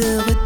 de retour.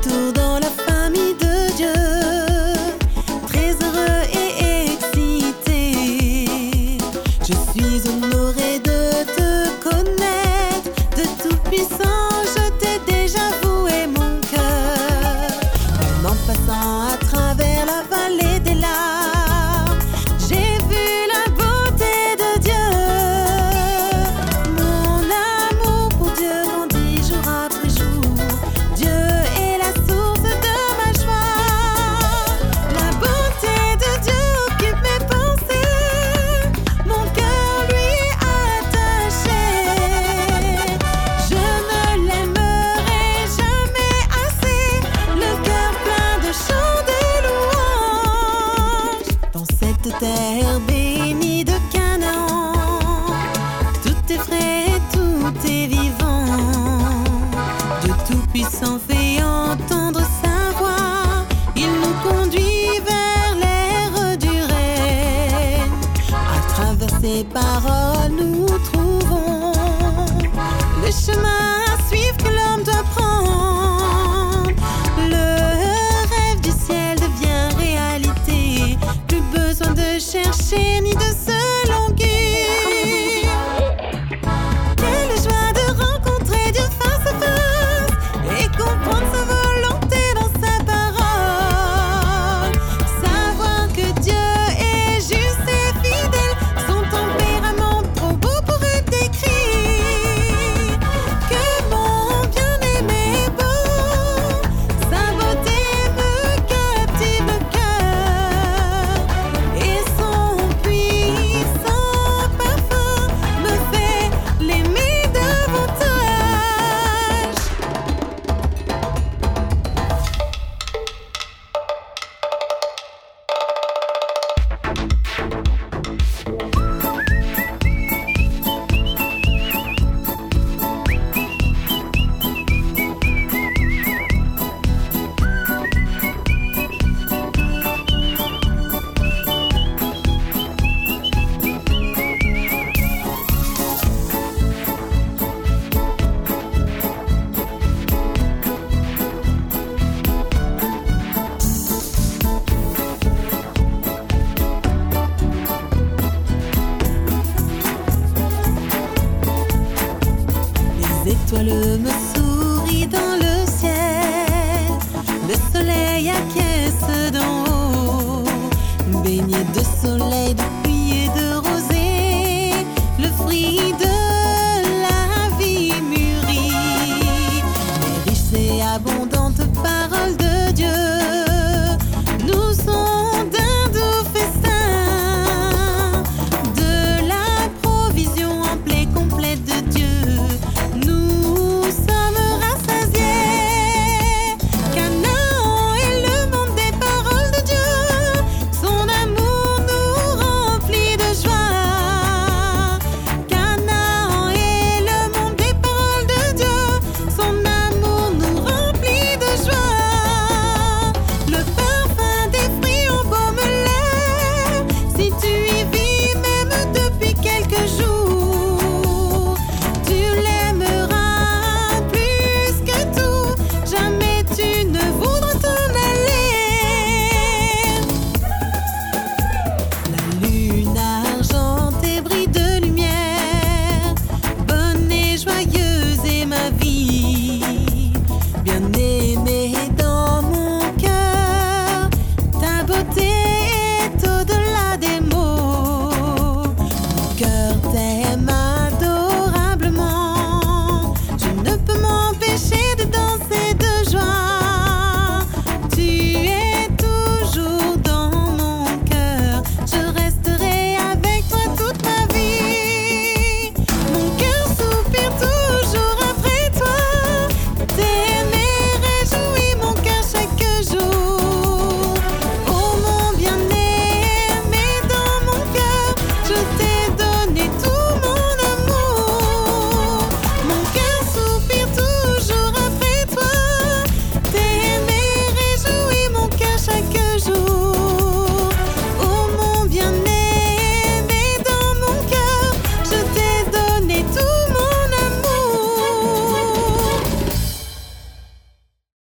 ces paroles nous trouvons le chemin à suivre que l'homme doit prendre. Le rêve du ciel devient réalité. Plus besoin de chercher ni de se l'étoile me sourit dans le ciel, le soleil à